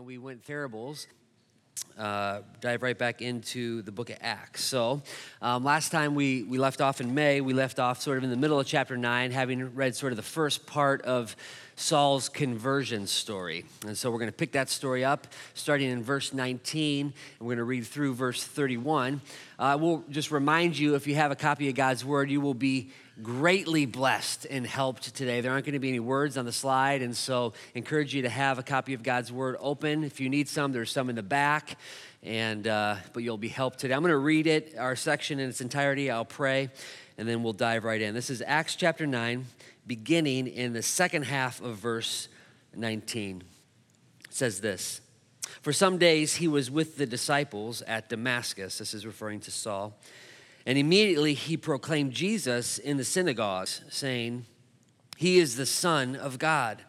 and we went Therables. Uh, dive right back into the book of Acts. So, um, last time we, we left off in May, we left off sort of in the middle of chapter 9, having read sort of the first part of Saul's conversion story. And so, we're going to pick that story up starting in verse 19, and we're going to read through verse 31. I uh, will just remind you if you have a copy of God's Word, you will be greatly blessed and helped today. There aren't going to be any words on the slide, and so encourage you to have a copy of God's Word open. If you need some, there's some in the back, and uh, but you'll be helped today. I'm going to read it, our section in its entirety. I'll pray, and then we'll dive right in. This is Acts chapter 9, beginning in the second half of verse 19. It says this. For some days he was with the disciples at Damascus. This is referring to Saul. And immediately he proclaimed Jesus in the synagogues, saying, He is the Son of God.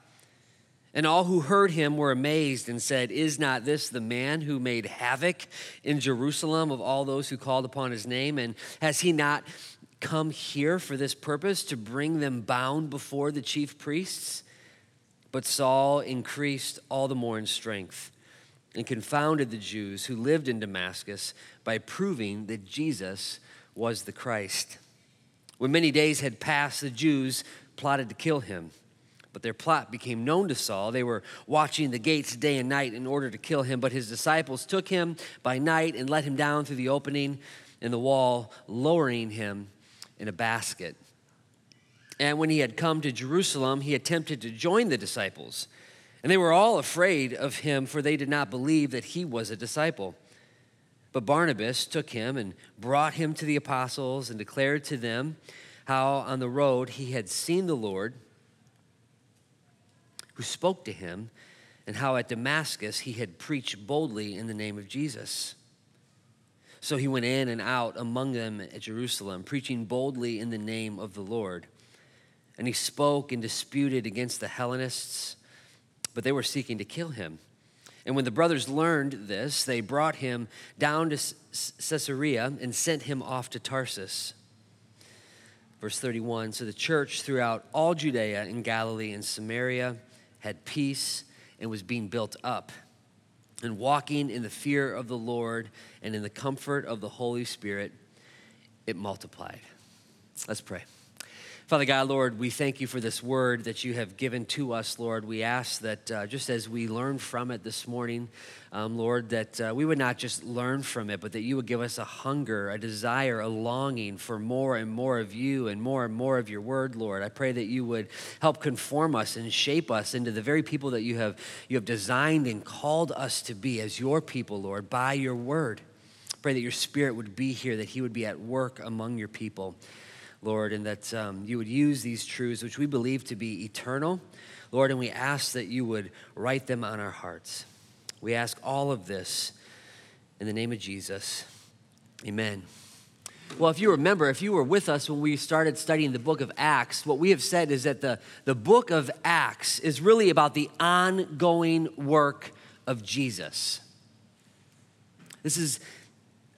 And all who heard him were amazed and said, Is not this the man who made havoc in Jerusalem of all those who called upon his name? And has he not come here for this purpose, to bring them bound before the chief priests? But Saul increased all the more in strength and confounded the Jews who lived in Damascus by proving that Jesus was the Christ. When many days had passed, the Jews plotted to kill him. But their plot became known to Saul. They were watching the gates day and night in order to kill him. But his disciples took him by night and let him down through the opening in the wall, lowering him in a basket. And when he had come to Jerusalem, he attempted to join the disciples. And they were all afraid of him, for they did not believe that he was a disciple. But Barnabas took him and brought him to the apostles and declared to them how on the road he had seen the Lord who spoke to him, and how at Damascus he had preached boldly in the name of Jesus. So he went in and out among them at Jerusalem, preaching boldly in the name of the Lord. And he spoke and disputed against the Hellenists, but they were seeking to kill him. And when the brothers learned this, they brought him down to Caesarea and sent him off to Tarsus. Verse 31 So the church throughout all Judea and Galilee and Samaria had peace and was being built up and walking in the fear of the Lord and in the comfort of the Holy Spirit, it multiplied. Let's pray. Father God, Lord, we thank you for this word that you have given to us, Lord. We ask that uh, just as we learn from it this morning, um, Lord, that uh, we would not just learn from it, but that you would give us a hunger, a desire, a longing for more and more of you and more and more of your word, Lord. I pray that you would help conform us and shape us into the very people that you have, you have designed and called us to be as your people, Lord, by your word. Pray that your spirit would be here, that he would be at work among your people. Lord, and that um, you would use these truths, which we believe to be eternal, Lord, and we ask that you would write them on our hearts. We ask all of this in the name of Jesus. Amen. Well, if you remember, if you were with us when we started studying the book of Acts, what we have said is that the, the book of Acts is really about the ongoing work of Jesus. This is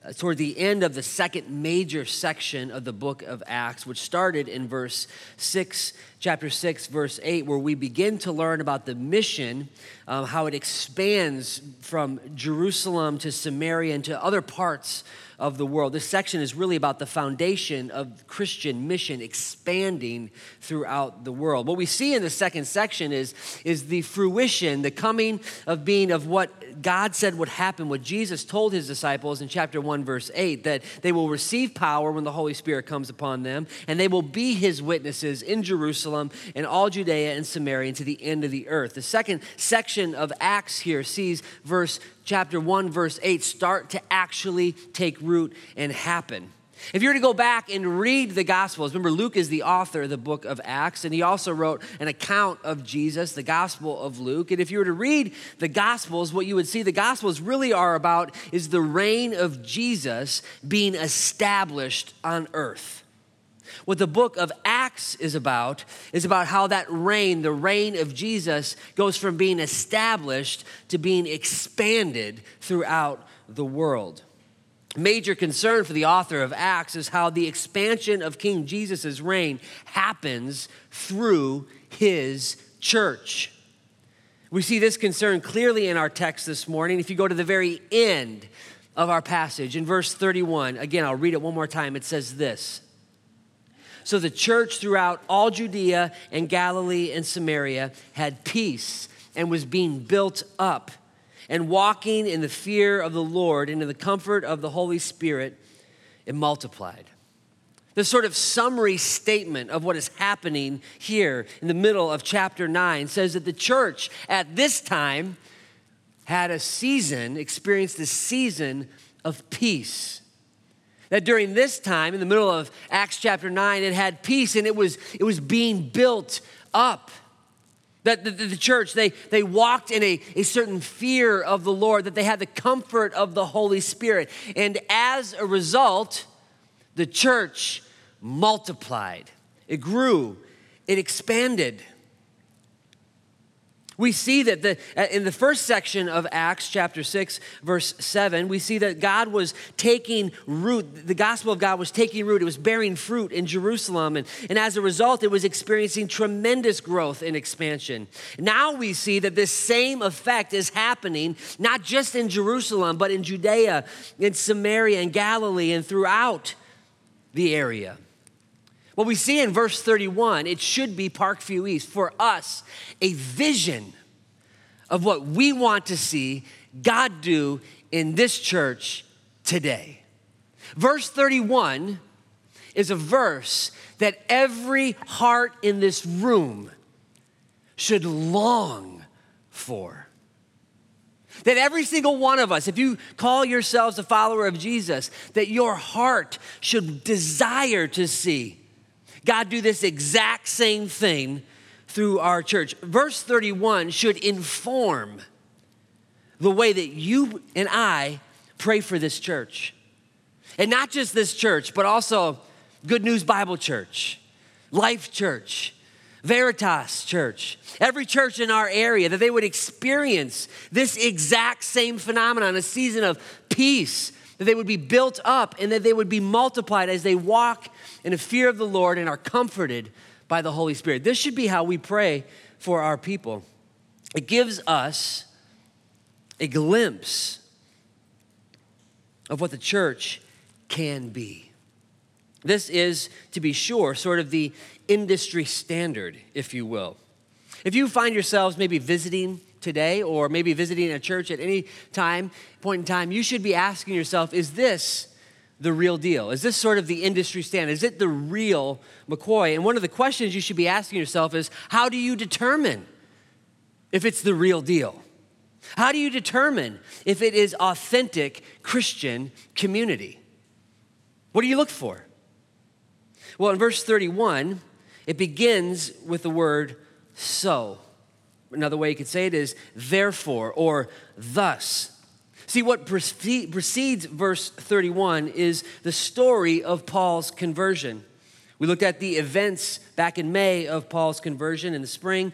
Uh, toward the end of the second major section of the book of Acts, which started in verse 6, chapter 6, verse 8, where we begin to learn about the mission, um, how it expands from Jerusalem to Samaria and to other parts of the world. This section is really about the foundation of Christian mission expanding throughout the world. What we see in the second section is, is the fruition, the coming of being of what God said would happen, what Jesus told his disciples in chapter 1, verse 8, that they will receive power when the Holy Spirit comes upon them, and they will be his witnesses in Jerusalem and all Judea and Samaria and to the end of the earth. The second section of Acts here sees verse chapter 1, verse 8 start to actually take root and happen. If you were to go back and read the Gospels, remember Luke is the author of the book of Acts, and he also wrote an account of Jesus, the Gospel of Luke. And if you were to read the Gospels, what you would see the Gospels really are about is the reign of Jesus being established on earth. What the book of Acts is about is about how that reign, the reign of Jesus, goes from being established to being expanded throughout the world major concern for the author of Acts is how the expansion of King Jesus' reign happens through his church. We see this concern clearly in our text this morning. If you go to the very end of our passage, in verse 31, again, I'll read it one more time. It says this So the church throughout all Judea and Galilee and Samaria had peace and was being built up and walking in the fear of the Lord and in the comfort of the Holy Spirit, it multiplied. The sort of summary statement of what is happening here in the middle of chapter 9 says that the church at this time had a season, experienced a season of peace. That during this time, in the middle of Acts chapter 9, it had peace and it was, it was being built up. That the, the, church, they, they walked in a, a certain fear of the Lord, that they had the comfort of the Holy Spirit. And as a result, the church multiplied, it grew, it expanded. We see that the, uh, in the first section of Acts chapter 6, verse 7, we see that God was taking root, the gospel of God was taking root, it was bearing fruit in Jerusalem, and, and as a result, it was experiencing tremendous growth and expansion. Now we see that this same effect is happening not just in Jerusalem, but in Judea, in Samaria, and Galilee, and throughout the area. What we see in verse 31, it should be Parkview East for us a vision of what we want to see God do in this church today. Verse 31 is a verse that every heart in this room should long for. That every single one of us, if you call yourselves a follower of Jesus, that your heart should desire to see God do this exact same thing through our church. Verse 31 should inform the way that you and I pray for this church. And not just this church, but also Good News Bible Church, Life Church, Veritas Church, every church in our area, that they would experience this exact same phenomenon, a season of peace, that they would be built up and that they would be multiplied as they walk in the fear of the Lord and are comforted by the Holy Spirit. This should be how we pray for our people. It gives us a glimpse of what the church can be. This is, to be sure, sort of the industry standard, if you will. If you find yourselves maybe visiting today or maybe visiting a church at any time, point in time, you should be asking yourself, is this the real deal? Is this sort of the industry standard? Is it the real McCoy? And one of the questions you should be asking yourself is, how do you determine if it's the real deal? How do you determine if it is authentic Christian community? What do you look for? Well, in verse 31, it begins with the word so. Another way you could say it is therefore or thus. See, what precedes verse 31 is the story of Paul's conversion. We looked at the events back in May of Paul's conversion in the spring.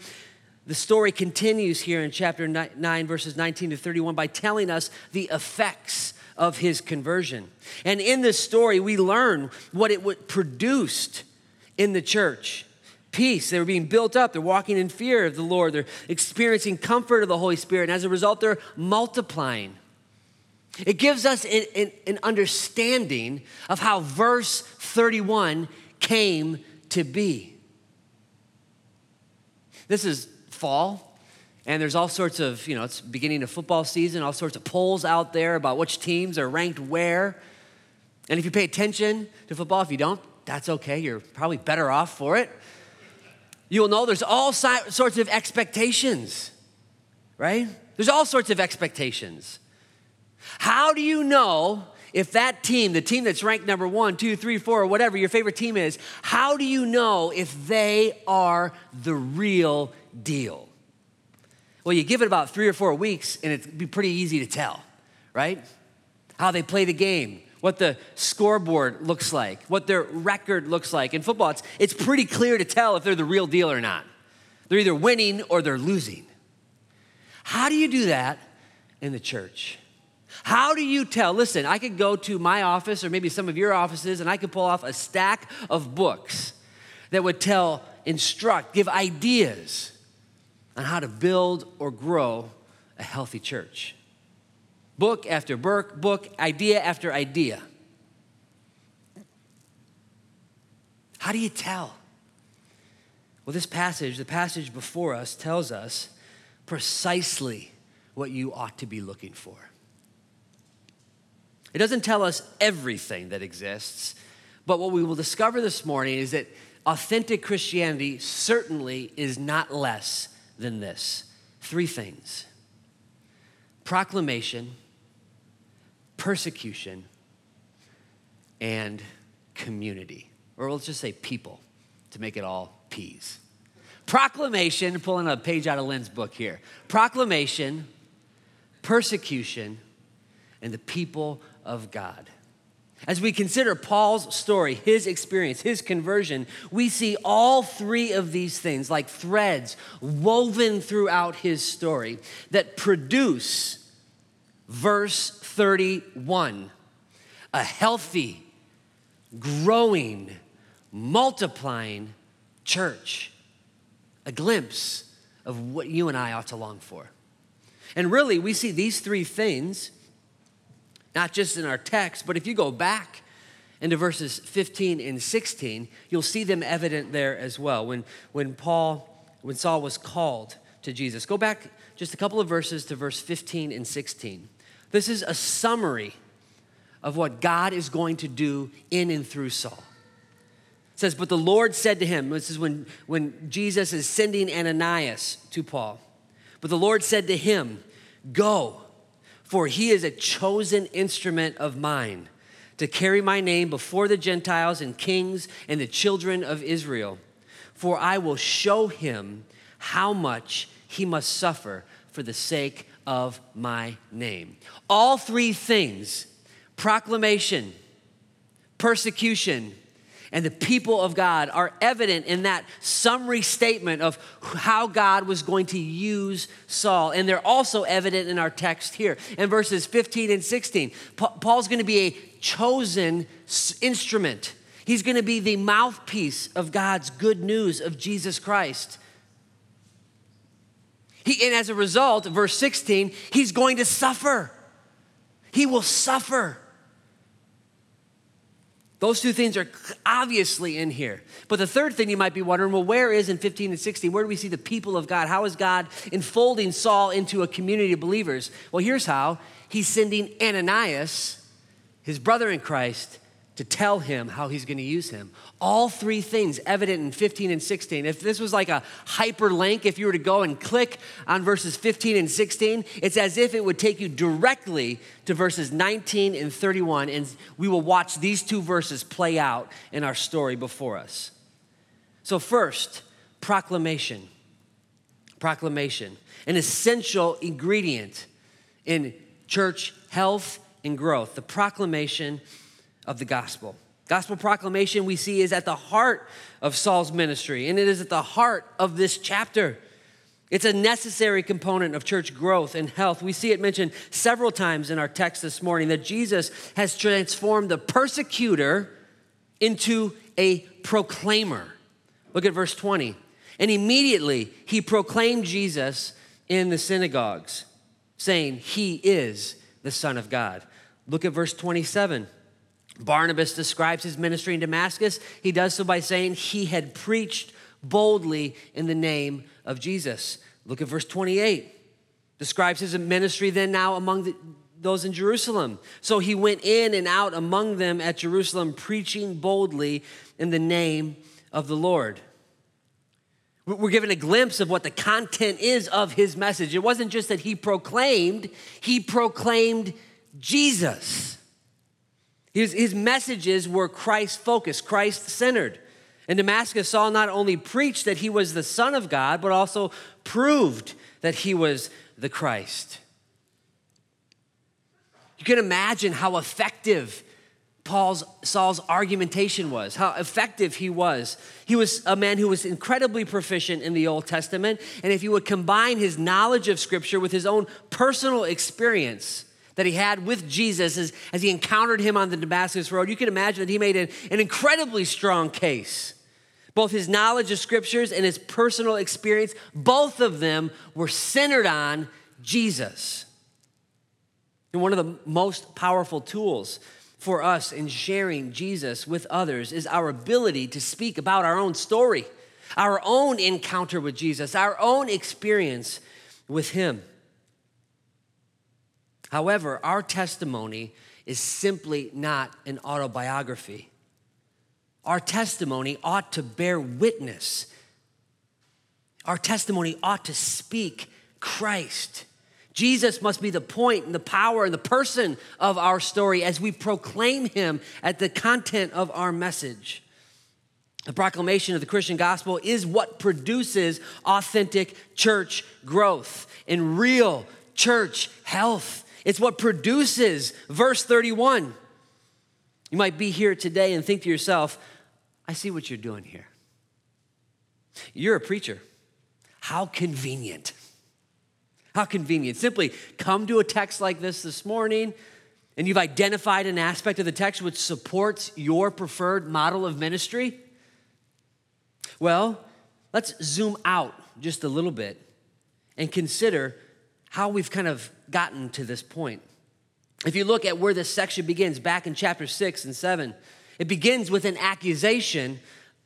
The story continues here in chapter 9, verses 19 to 31, by telling us the effects of his conversion. And in this story, we learn what it produced in the church peace. They're being built up. They're walking in fear of the Lord. They're experiencing comfort of the Holy Spirit. And as a result, they're multiplying. It gives us an, an, an understanding of how verse 31 came to be. This is fall, and there's all sorts of, you know, it's beginning of football season, all sorts of polls out there about which teams are ranked where. And if you pay attention to football, if you don't, that's okay. You're probably better off for it you'll know there's all si- sorts of expectations, right? There's all sorts of expectations. How do you know if that team, the team that's ranked number one, two, three, four, or whatever your favorite team is, how do you know if they are the real deal? Well, you give it about three or four weeks and it'd be pretty easy to tell, right? How they play the game, what the scoreboard looks like, what their record looks like. In football, it's, it's pretty clear to tell if they're the real deal or not. They're either winning or they're losing. How do you do that in the church? How do you tell? Listen, I could go to my office or maybe some of your offices and I could pull off a stack of books that would tell, instruct, give ideas on how to build or grow a healthy church. Book after book, book, idea after idea. How do you tell? Well, this passage, the passage before us, tells us precisely what you ought to be looking for. It doesn't tell us everything that exists, but what we will discover this morning is that authentic Christianity certainly is not less than this three things proclamation, persecution, and community. Or let's just say people to make it all P's. Proclamation, pulling a page out of Lynn's book here. Proclamation, persecution, and the people of God. As we consider Paul's story, his experience, his conversion, we see all three of these things like threads woven throughout his story that produce verse 31 a healthy, growing, multiplying church. A glimpse of what you and I ought to long for. And really, we see these three things not just in our text, but if you go back into verses 15 and 16, you'll see them evident there as well. When, when Paul, when Saul was called to Jesus, go back just a couple of verses to verse 15 and 16. This is a summary of what God is going to do in and through Saul. It says, But the Lord said to him, this is when, when Jesus is sending Ananias to Paul. But the Lord said to him, Go for he is a chosen instrument of mine to carry my name before the Gentiles and kings and the children of Israel. For I will show him how much he must suffer for the sake of my name. All three things proclamation, persecution, and the people of God are evident in that summary statement of how God was going to use Saul. And they're also evident in our text here in verses 15 and 16. Paul's going to be a chosen instrument, he's going to be the mouthpiece of God's good news of Jesus Christ. He, and as a result, verse 16, he's going to suffer. He will suffer. Those two things are obviously in here. But the third thing you might be wondering well, where is in 15 and 16? Where do we see the people of God? How is God enfolding Saul into a community of believers? Well, here's how He's sending Ananias, his brother in Christ, to tell him how he's going to use him. All three things evident in 15 and 16. If this was like a hyperlink, if you were to go and click on verses 15 and 16, it's as if it would take you directly to verses 19 and 31, and we will watch these two verses play out in our story before us. So, first, proclamation. Proclamation, an essential ingredient in church health and growth. The proclamation of the gospel. Gospel proclamation we see is at the heart of Saul's ministry, and it is at the heart of this chapter. It's a necessary component of church growth and health. We see it mentioned several times in our text this morning that Jesus has transformed the persecutor into a proclaimer. Look at verse 20. And immediately he proclaimed Jesus in the synagogues, saying, He is the Son of God. Look at verse 27. Barnabas describes his ministry in Damascus. He does so by saying he had preached boldly in the name of Jesus. Look at verse 28. Describes his ministry then now among the, those in Jerusalem. So he went in and out among them at Jerusalem, preaching boldly in the name of the Lord. We're given a glimpse of what the content is of his message. It wasn't just that he proclaimed, he proclaimed Jesus. His, his messages were Christ focused, Christ centered. And Damascus, Saul not only preached that he was the Son of God, but also proved that he was the Christ. You can imagine how effective Paul's Saul's argumentation was, how effective he was. He was a man who was incredibly proficient in the Old Testament, and if you would combine his knowledge of Scripture with his own personal experience, that he had with Jesus as, as he encountered him on the Damascus Road, you can imagine that he made an, an incredibly strong case Both his knowledge of scriptures and his personal experience, both of them were centered on Jesus. And one of the most powerful tools for us in sharing Jesus with others is our ability to speak about our own story, our own encounter with Jesus, our own experience with him. However, our testimony is simply not an autobiography. Our testimony ought to bear witness. Our testimony ought to speak Christ. Jesus must be the point and the power and the person of our story as we proclaim him at the content of our message. The proclamation of the Christian gospel is what produces authentic church growth and real church health. It's what produces verse 31. You might be here today and think to yourself, I see what you're doing here. You're a preacher. How convenient. How convenient. Simply come to a text like this this morning, and you've identified an aspect of the text which supports your preferred model of ministry. Well, let's zoom out just a little bit and consider how we've kind of gotten to this point. If you look at where this section begins, back in chapter 6 and 7, it begins with an accusation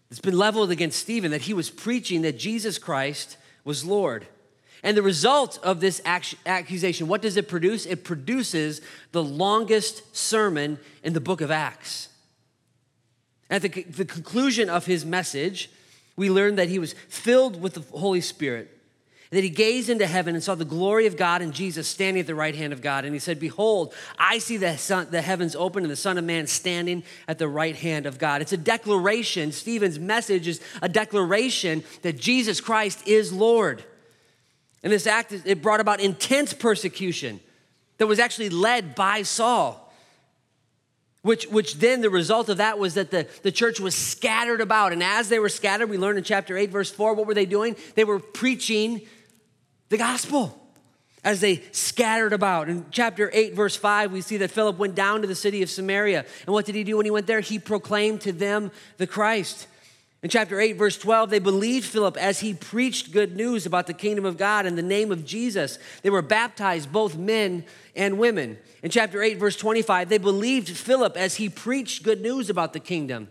that's been leveled against Stephen that he was preaching that Jesus Christ was Lord. And the result of this accusation, what does it produce? It produces the longest sermon in the book of Acts. At the, the conclusion of his message, we learn that he was filled with the Holy Spirit that he gazed into heaven and saw the glory of God and Jesus standing at the right hand of God. And he said, Behold, I see the, sun, the heavens open and the Son of Man standing at the right hand of God. It's a declaration. Stephen's message is a declaration that Jesus Christ is Lord. And this act, it brought about intense persecution that was actually led by Saul. Which, which then the result of that was that the, the church was scattered about. And as they were scattered, we learn in chapter 8, verse 4, what were they doing? They were preaching the gospel as they scattered about. In chapter 8, verse 5, we see that Philip went down to the city of Samaria. And what did he do when he went there? He proclaimed to them the Christ. In chapter 8, verse 12, they believed Philip as he preached good news about the kingdom of God in the name of Jesus. They were baptized, both men and women. In chapter 8, verse 25, they believed Philip as he preached good news about the kingdom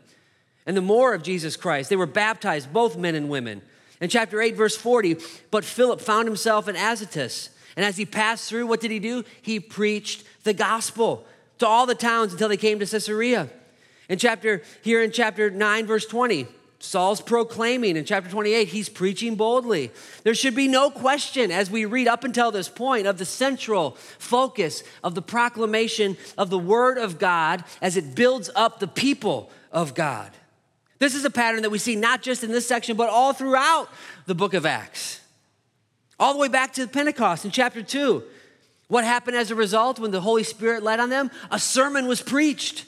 and the more of Jesus Christ. They were baptized, both men and women. In chapter 8, verse 40, but Philip found himself in Azotus. And as he passed through, what did he do? He preached the gospel to all the towns until they came to Caesarea. In chapter, here in chapter 9, verse 20, Saul's proclaiming. In chapter 28, he's preaching boldly. There should be no question as we read up until this point of the central focus of the proclamation of the word of God as it builds up the people of God. This is a pattern that we see not just in this section, but all throughout the book of Acts. All the way back to Pentecost in chapter 2. What happened as a result when the Holy Spirit led on them? A sermon was preached.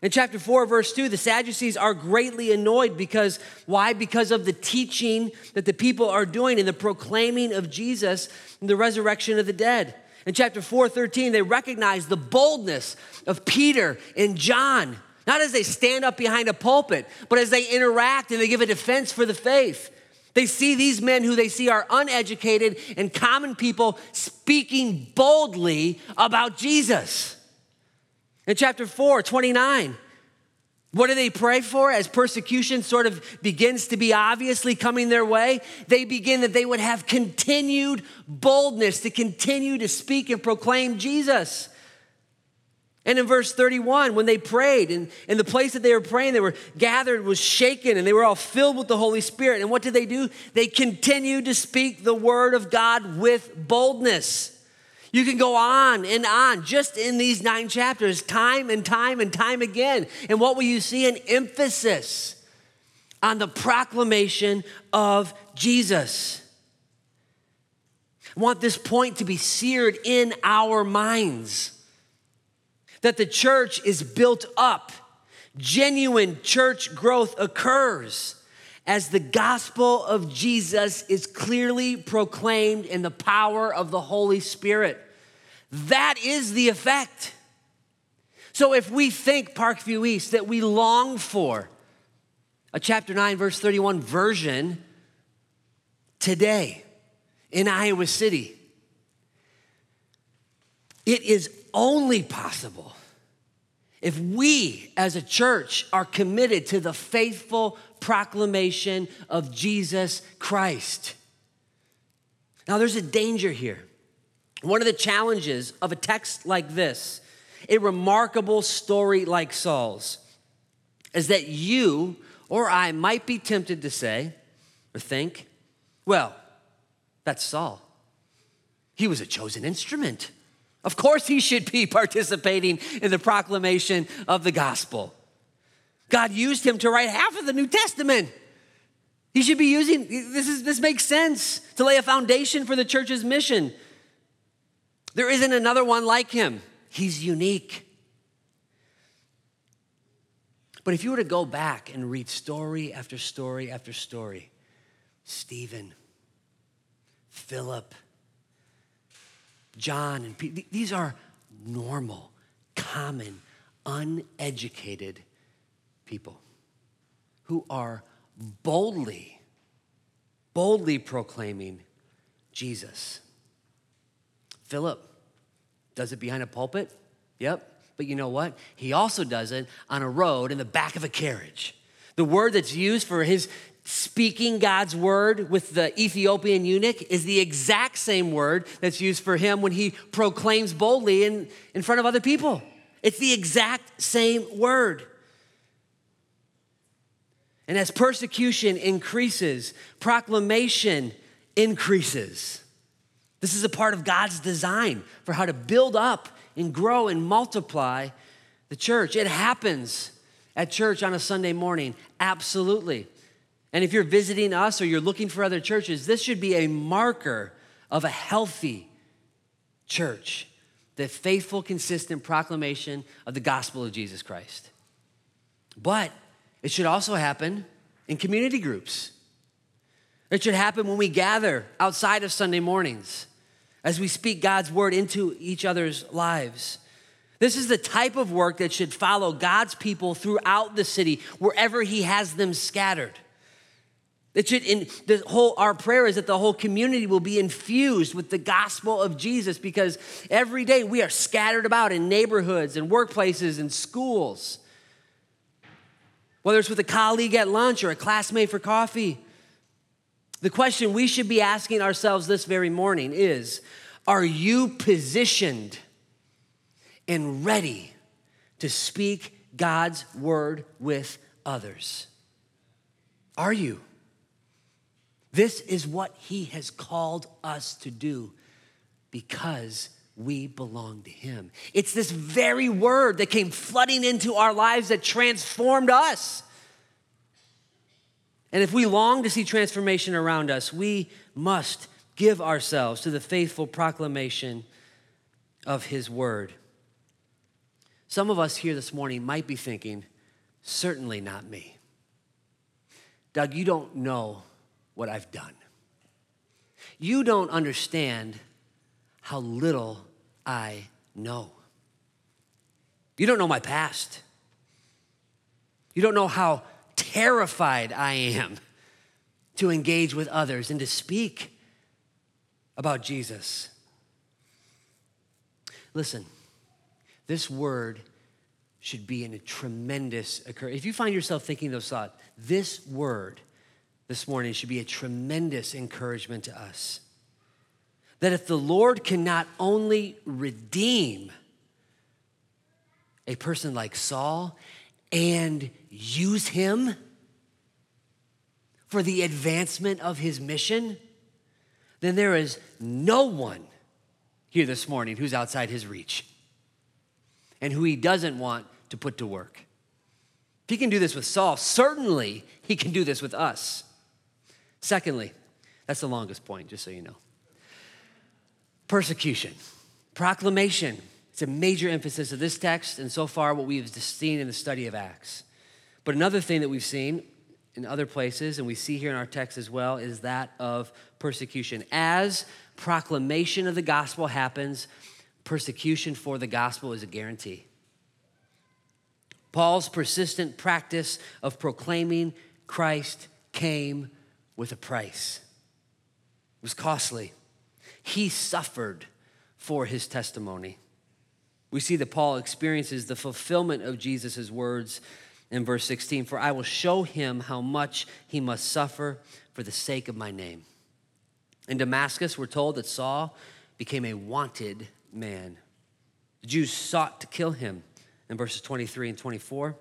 In chapter 4, verse 2, the Sadducees are greatly annoyed because, why? Because of the teaching that the people are doing in the proclaiming of Jesus and the resurrection of the dead. In chapter 4, 13, they recognize the boldness of Peter and John not as they stand up behind a pulpit, but as they interact and they give a defense for the faith. They see these men who they see are uneducated and common people speaking boldly about Jesus. In chapter 4, 29, what do they pray for as persecution sort of begins to be obviously coming their way? They begin that they would have continued boldness to continue to speak and proclaim Jesus. And in verse 31, when they prayed, and in the place that they were praying, they were gathered, was shaken, and they were all filled with the Holy Spirit. And what did they do? They continued to speak the word of God with boldness. You can go on and on just in these nine chapters, time and time and time again. And what will you see? An emphasis on the proclamation of Jesus. I want this point to be seared in our minds that the church is built up. Genuine church growth occurs as the gospel of Jesus is clearly proclaimed in the power of the Holy Spirit. That is the effect. So if we think Parkview East that we long for, a chapter 9, verse 31 version today in Iowa City. It is only possible if we as a church are committed to the faithful proclamation of Jesus Christ. Now, there's a danger here. One of the challenges of a text like this, a remarkable story like Saul's, is that you or I might be tempted to say or think, well, that's Saul. He was a chosen instrument. Of course, he should be participating in the proclamation of the gospel. God used him to write half of the New Testament. He should be using this is this makes sense to lay a foundation for the church's mission. There isn't another one like him. He's unique. But if you were to go back and read story after story after story, Stephen, Philip, John, and Peter, these are normal, common, uneducated people who are boldly, boldly proclaiming Jesus. Philip does it behind a pulpit. Yep. But you know what? He also does it on a road in the back of a carriage. The word that's used for his speaking God's word with the Ethiopian eunuch is the exact same word that's used for him when he proclaims boldly in, in front of other people. It's the exact same word. And as persecution increases, proclamation increases. This is a part of God's design for how to build up and grow and multiply the church. It happens at church on a Sunday morning, absolutely. And if you're visiting us or you're looking for other churches, this should be a marker of a healthy church, the faithful, consistent proclamation of the gospel of Jesus Christ. But it should also happen in community groups. It should happen when we gather outside of Sunday mornings as we speak God's word into each other's lives. This is the type of work that should follow God's people throughout the city, wherever He has them scattered. It should, in the whole, our prayer is that the whole community will be infused with the gospel of Jesus because every day we are scattered about in neighborhoods and workplaces and schools. Whether it's with a colleague at lunch or a classmate for coffee, the question we should be asking ourselves this very morning is Are you positioned and ready to speak God's word with others? Are you? This is what He has called us to do because we belong to Him. It's this very word that came flooding into our lives that transformed us. And if we long to see transformation around us, we must give ourselves to the faithful proclamation of His Word. Some of us here this morning might be thinking, certainly not me. Doug, you don't know what I've done. You don't understand how little I know. You don't know my past. You don't know how terrified I am to engage with others and to speak about Jesus. Listen, this word should be in a tremendous occur. If you find yourself thinking those thoughts, this word this morning should be a tremendous encouragement to us. That if the Lord can not only redeem a person like Saul and use him for the advancement of his mission, then there is no one here this morning who's outside his reach and who he doesn't want to put to work. If he can do this with Saul, certainly he can do this with us. Secondly, that's the longest point, just so you know. Persecution, proclamation. It's a major emphasis of this text and so far what we've seen in the study of Acts. But another thing that we've seen in other places, and we see here in our text as well, is that of persecution. As proclamation of the gospel happens, persecution for the gospel is a guarantee. Paul's persistent practice of proclaiming Christ came with a price. It was costly. He suffered for his testimony. We see that Paul experiences the fulfillment of Jesus' words in verse 16 For I will show him how much he must suffer for the sake of my name. In Damascus, we're told that Saul became a wanted man. The Jews sought to kill him in verses 23 and 24.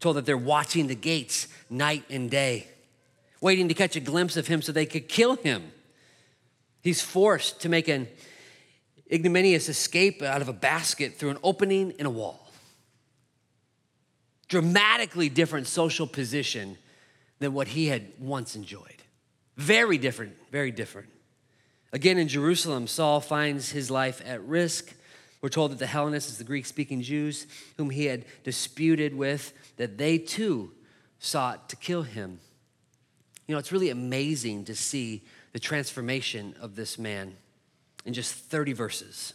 Told that they're watching the gates night and day, waiting to catch a glimpse of him so they could kill him. He's forced to make an ignominious escape out of a basket through an opening in a wall. Dramatically different social position than what he had once enjoyed. Very different, very different. Again, in Jerusalem, Saul finds his life at risk. We're told that the Hellenists, the Greek speaking Jews, whom he had disputed with, that they too sought to kill him. You know, it's really amazing to see the transformation of this man in just 30 verses.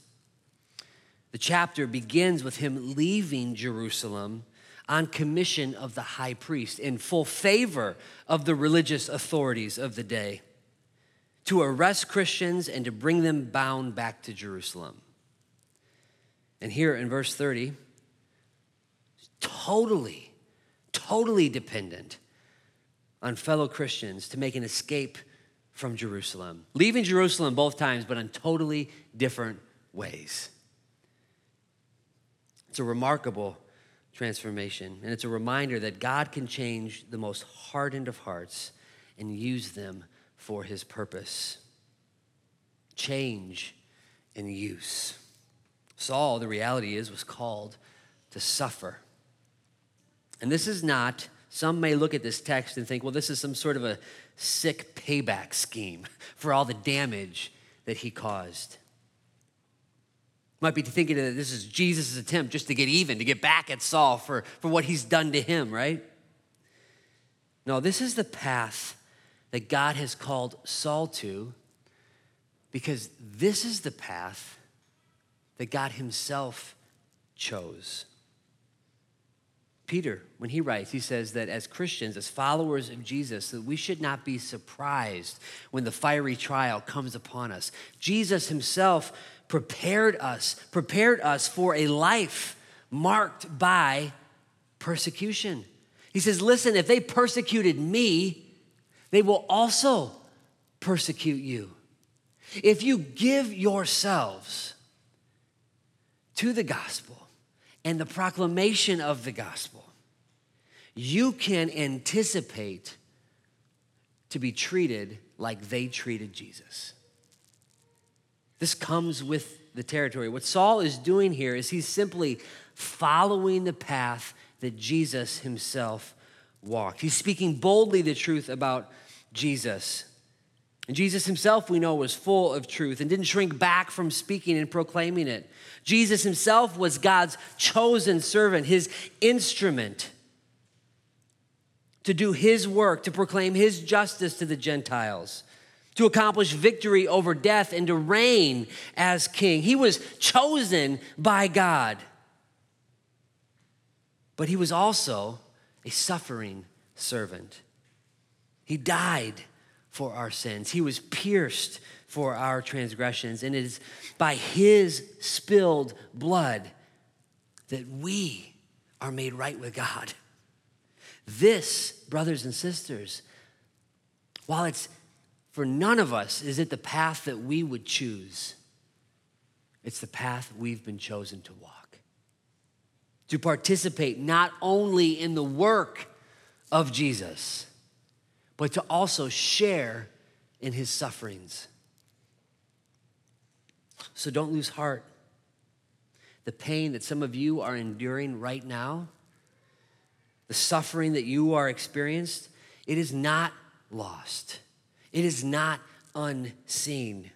The chapter begins with him leaving Jerusalem on commission of the high priest in full favor of the religious authorities of the day to arrest Christians and to bring them bound back to Jerusalem. And here in verse 30, totally, totally dependent on fellow Christians to make an escape from Jerusalem, leaving Jerusalem both times, but in totally different ways. It's a remarkable transformation, and it's a reminder that God can change the most hardened of hearts and use them for his purpose. Change and use. Saul, the reality is, was called to suffer. And this is not, some may look at this text and think, well, this is some sort of a sick payback scheme for all the damage that he caused. Might be thinking that this is Jesus' attempt just to get even, to get back at Saul for, for what he's done to him, right? No, this is the path that God has called Saul to because this is the path that God Himself chose. Peter, when he writes, he says that as Christians, as followers of Jesus, that we should not be surprised when the fiery trial comes upon us. Jesus himself prepared us, prepared us for a life marked by persecution. He says, listen, if they persecuted me, they will also persecute you. If you give yourselves to the gospel and the proclamation of the gospel, you can anticipate to be treated like they treated Jesus. This comes with the territory. What Saul is doing here is he's simply following the path that Jesus himself walked. He's speaking boldly the truth about Jesus. Jesus himself, we know, was full of truth and didn't shrink back from speaking and proclaiming it. Jesus himself was God's chosen servant, his instrument to do his work, to proclaim his justice to the Gentiles, to accomplish victory over death, and to reign as king. He was chosen by God. But he was also a suffering servant. He died for our sins, He was pierced for our transgressions, and it is by His spilled blood that we are made right with God. This, brothers and sisters, while it's for none of us is it the path that we would choose, it's the path we've been chosen to walk. To participate not only in the work of Jesus, but to also share in his sufferings. So don't lose heart. The pain that some of you are enduring right now, the suffering that you are experienced, it is not lost. It is not unseen.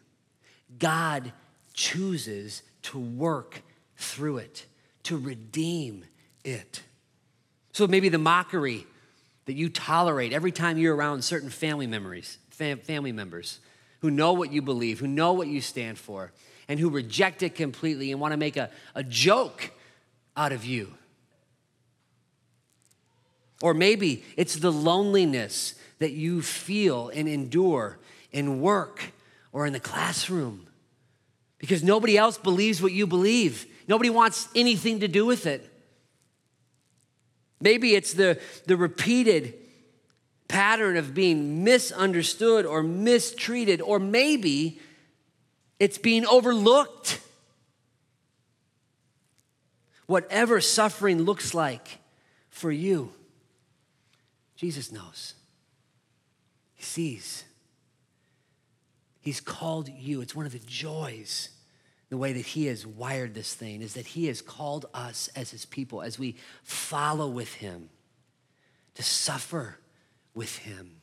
God chooses to work through it, to redeem it. So maybe the mockery that you tolerate every time you're around certain family memories, fam- family members who know what you believe, who know what you stand for, and who reject it completely and want to make a, a joke out of you. Or maybe it's the loneliness that you feel and endure in work or in the classroom because nobody else believes what you believe. Nobody wants anything to do with it. Maybe it's the, the repeated pattern of being misunderstood or mistreated, or maybe it's being overlooked. Whatever suffering looks like for you, Jesus knows. He sees. He's called you. It's one of the joys, the way that He has wired this thing, is that He has called us as His people, as we follow with Him, to suffer with Him.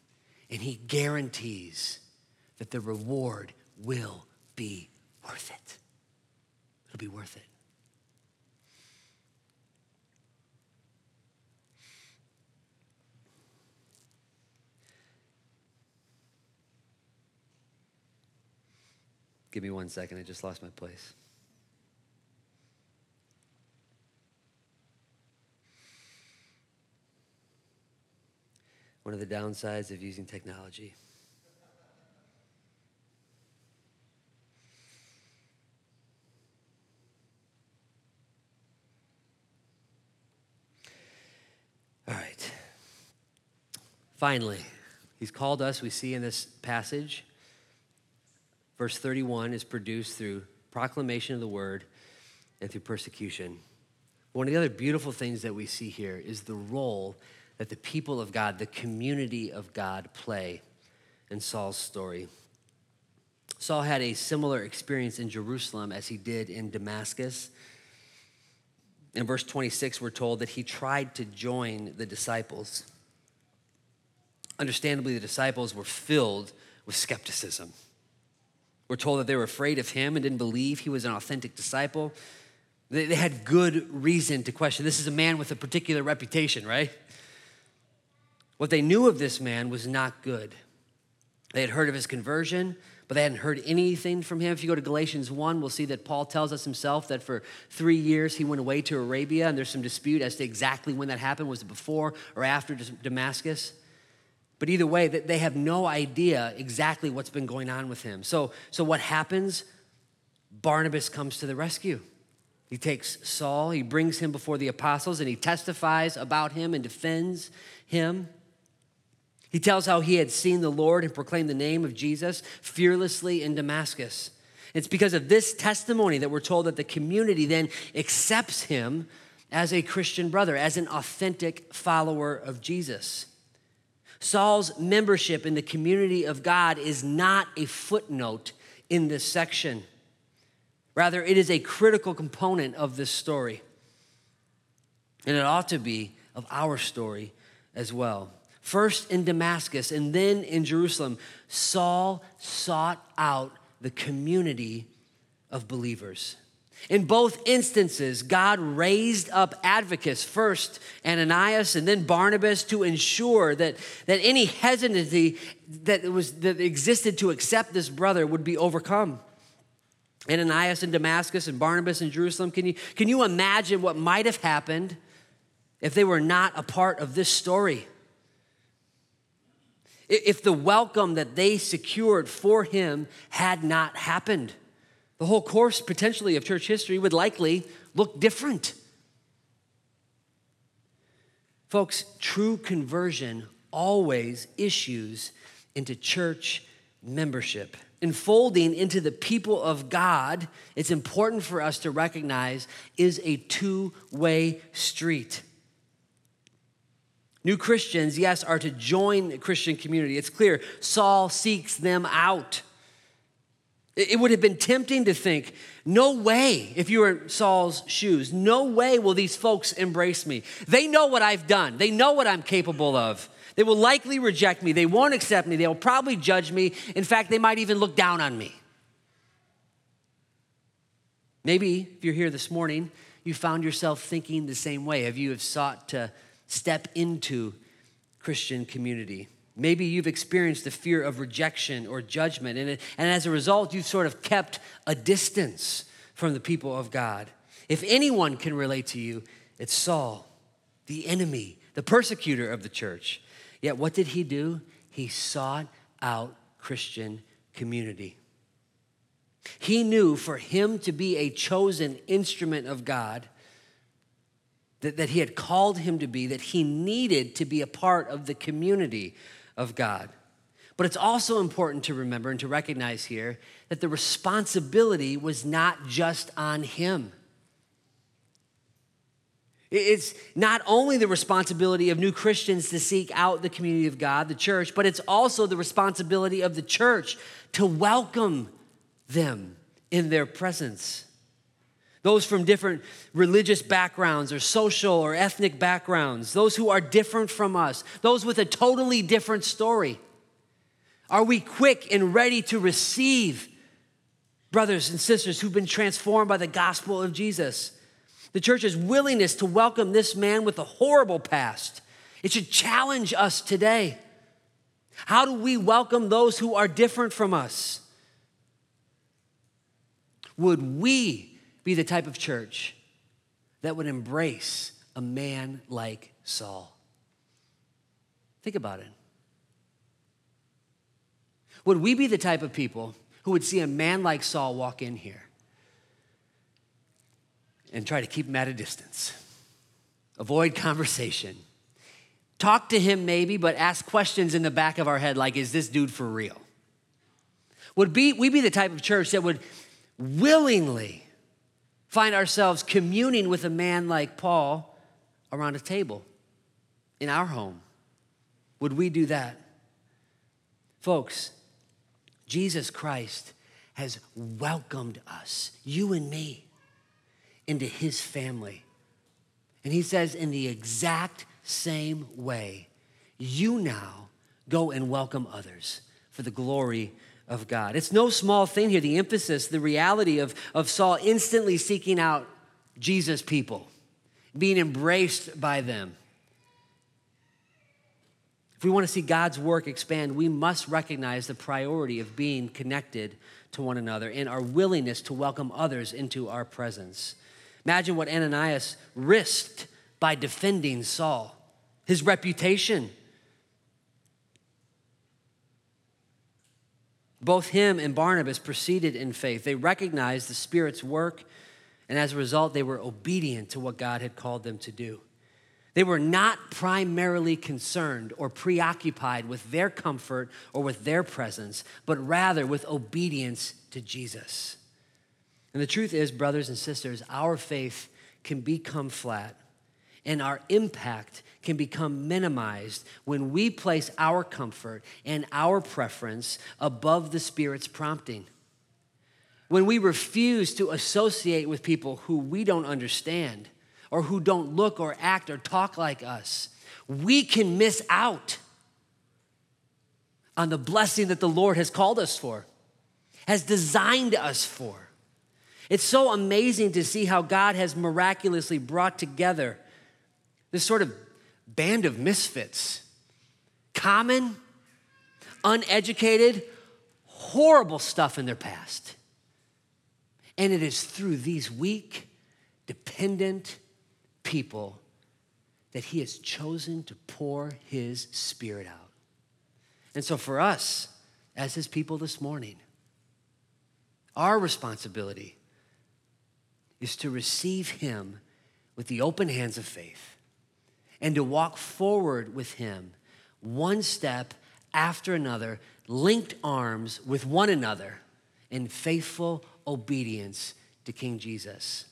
And He guarantees that the reward will be worth it. It'll be worth it. Give me one second. I just lost my place. One of the downsides of using technology. All right. Finally, he's called us, we see in this passage, Verse 31 is produced through proclamation of the word and through persecution. One of the other beautiful things that we see here is the role that the people of God, the community of God, play in Saul's story. Saul had a similar experience in Jerusalem as he did in Damascus. In verse 26, we're told that he tried to join the disciples. Understandably, the disciples were filled with skepticism. We're told that they were afraid of him and didn't believe he was an authentic disciple. They, they had good reason to question. This is a man with a particular reputation, right? What they knew of this man was not good. They had heard of his conversion, but they hadn't heard anything from him. If you go to Galatians 1, we'll see that Paul tells us himself that for three years he went away to Arabia, and there's some dispute as to exactly when that happened. Was it before or after Damascus? But either way, they have no idea exactly what's been going on with him. So, so what happens? Barnabas comes to the rescue. He takes Saul, he brings him before the apostles, and he testifies about him and defends him. He tells how he had seen the Lord and proclaimed the name of Jesus fearlessly in Damascus. It's because of this testimony that we're told that the community then accepts him as a Christian brother, as an authentic follower of Jesus. Saul's membership in the community of God is not a footnote in this section. Rather, it is a critical component of this story. And it ought to be of our story as well. First in Damascus and then in Jerusalem, Saul sought out the community of believers. In both instances, God raised up advocates, first Ananias and then Barnabas, to ensure that, that any hesitancy that, was, that existed to accept this brother would be overcome. Ananias in Damascus and Barnabas in Jerusalem, can you, can you imagine what might have happened if they were not a part of this story? If the welcome that they secured for him had not happened the whole course potentially of church history would likely look different. Folks, true conversion always issues into church membership. Enfolding into the people of God, it's important for us to recognize, is a two way street. New Christians, yes, are to join the Christian community. It's clear Saul seeks them out. It would have been tempting to think, no way, if you were in Saul's shoes, no way will these folks embrace me. They know what I've done, they know what I'm capable of. They will likely reject me, they won't accept me, they will probably judge me. In fact, they might even look down on me. Maybe if you're here this morning, you found yourself thinking the same way. Have you have sought to step into Christian community? Maybe you've experienced the fear of rejection or judgment, and, and as a result, you've sort of kept a distance from the people of God. If anyone can relate to you, it's Saul, the enemy the persecutor of the church. Yet what did he do? He sought out Christian community. He knew for him to be a chosen instrument of God, that, that he had called him to be, that he needed to be a part of the community of God. But it's also important to remember and to recognize here that the responsibility was not just on him. It's not only the responsibility of new Christians to seek out the community of God, the church, but it's also the responsibility of the church to welcome them in their presence. Those from different religious backgrounds or social or ethnic backgrounds, those who are different from us, those with a totally different story. Are we quick and ready to receive brothers and sisters who've been transformed by the gospel of Jesus? the church's willingness to welcome this man with a horrible past. It should challenge us today. How do we welcome those who are different from us? Would we be the type of church that would embrace a man like Saul? Think about it. Would we be the type of people who would see a man like Saul walk in here and try to keep him at a distance. Avoid conversation. Talk to him maybe, but ask questions in the back of our head like, is this dude for real? Would be, we be the type of church that would willingly find ourselves communing with a man like Paul around a table in our home? Would we do that? Folks, Jesus Christ has welcomed us, you and me into his family. And he says, in the exact same way, you now go and welcome others for the glory of God. It's no small thing here, the emphasis, the reality of, of Saul instantly seeking out Jesus' people, being embraced by them. If we want to see God's work expand, we must recognize the priority of being connected to one another and our willingness to welcome others into our presence. Imagine what Ananias risked by defending Saul, his reputation. Both him and Barnabas proceeded in faith. They recognized the Spirit's work, and as a result, they were obedient to what God had called them to do. They were not primarily concerned or preoccupied with their comfort or with their presence, but rather with obedience to Jesus. And the truth is, brothers and sisters, our faith can become flat and our impact can become minimized when we place our comfort and our preference above the Spirit's prompting. When we refuse to associate with people who we don't understand or who don't look or act or talk like us, we can miss out on the blessing that the Lord has called us for, has designed us for. It's so amazing to see how God has miraculously brought together this sort of band of misfits. Common, uneducated, horrible stuff in their past. And it is through these weak, dependent people that He has chosen to pour His Spirit out. And so, for us, as His people this morning, our responsibility is to receive Him with the open hands of faith and to walk forward with Him one step after another, linked arms with one another in faithful obedience to King Jesus,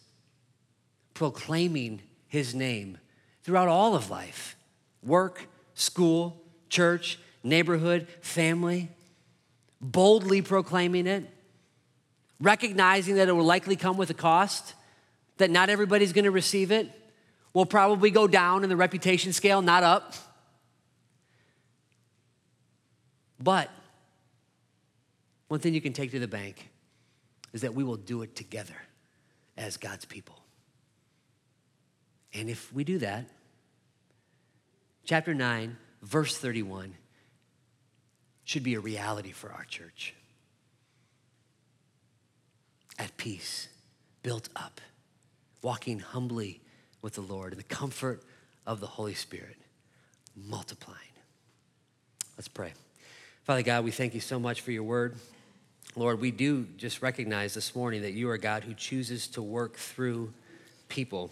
proclaiming His name throughout all of life work, school, church, neighborhood, family, boldly proclaiming it, recognizing that it will likely come with a cost that not everybody's to receive it. Will probably go down in the reputation scale, not up. But one thing you can take to the bank is that we will do it together as God's people. And if we do that, chapter 9, verse 31 should be a reality for our church. At peace, built up walking humbly with the Lord and the comfort of the Holy Spirit. multiplying. Let's pray. Father God, we thank you so much for your word. Lord, we do just recognize this morning that you are God who chooses to work through people.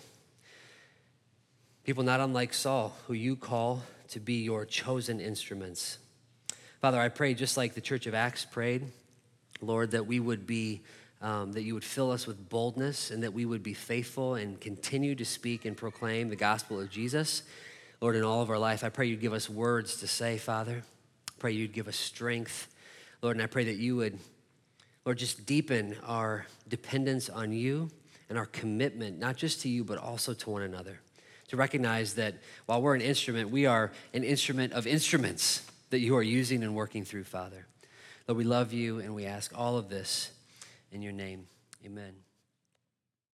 People not unlike Saul, who you call to be your chosen instruments. Father, I pray just like the church of Acts prayed, Lord, that we would be, um, that you would fill us with boldness and that we would be faithful and continue to speak and proclaim the gospel of Jesus. Lord, in all of our life, I pray you'd give us words to say, Father. I pray you'd give us strength, Lord, and I pray that you would, Lord, just deepen our dependence on you and our commitment, not just to you, but also to one another. To recognize that while we're an instrument, we are an instrument of instruments that you are using and working through, Father. Lord, we love you and we ask all of this in your name. Amen.